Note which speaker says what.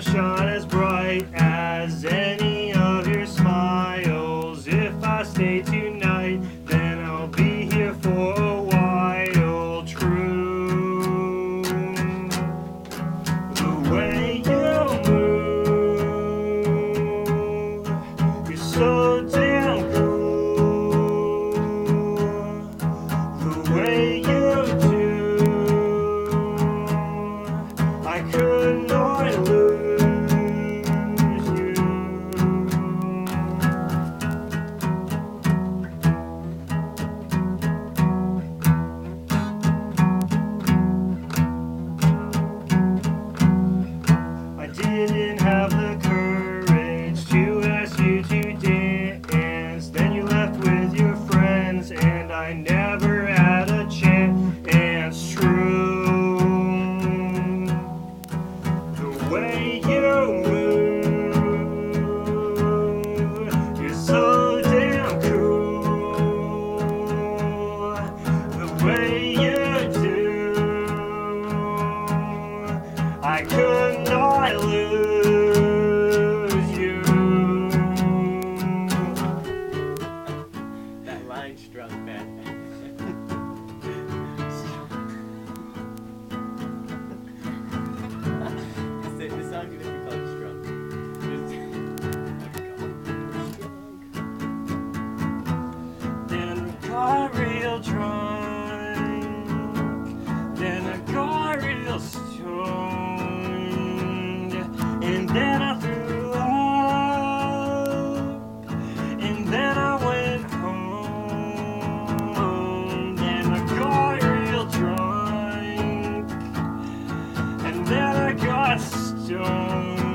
Speaker 1: don't as bright as any of your smiles. If I stay tonight, then I'll be here for a while. True. The way you move, you're so damn cool. The way you real drunk. Then I got real stoned. And then I threw up. And then I went home. Then I got real drunk. And then I got stoned.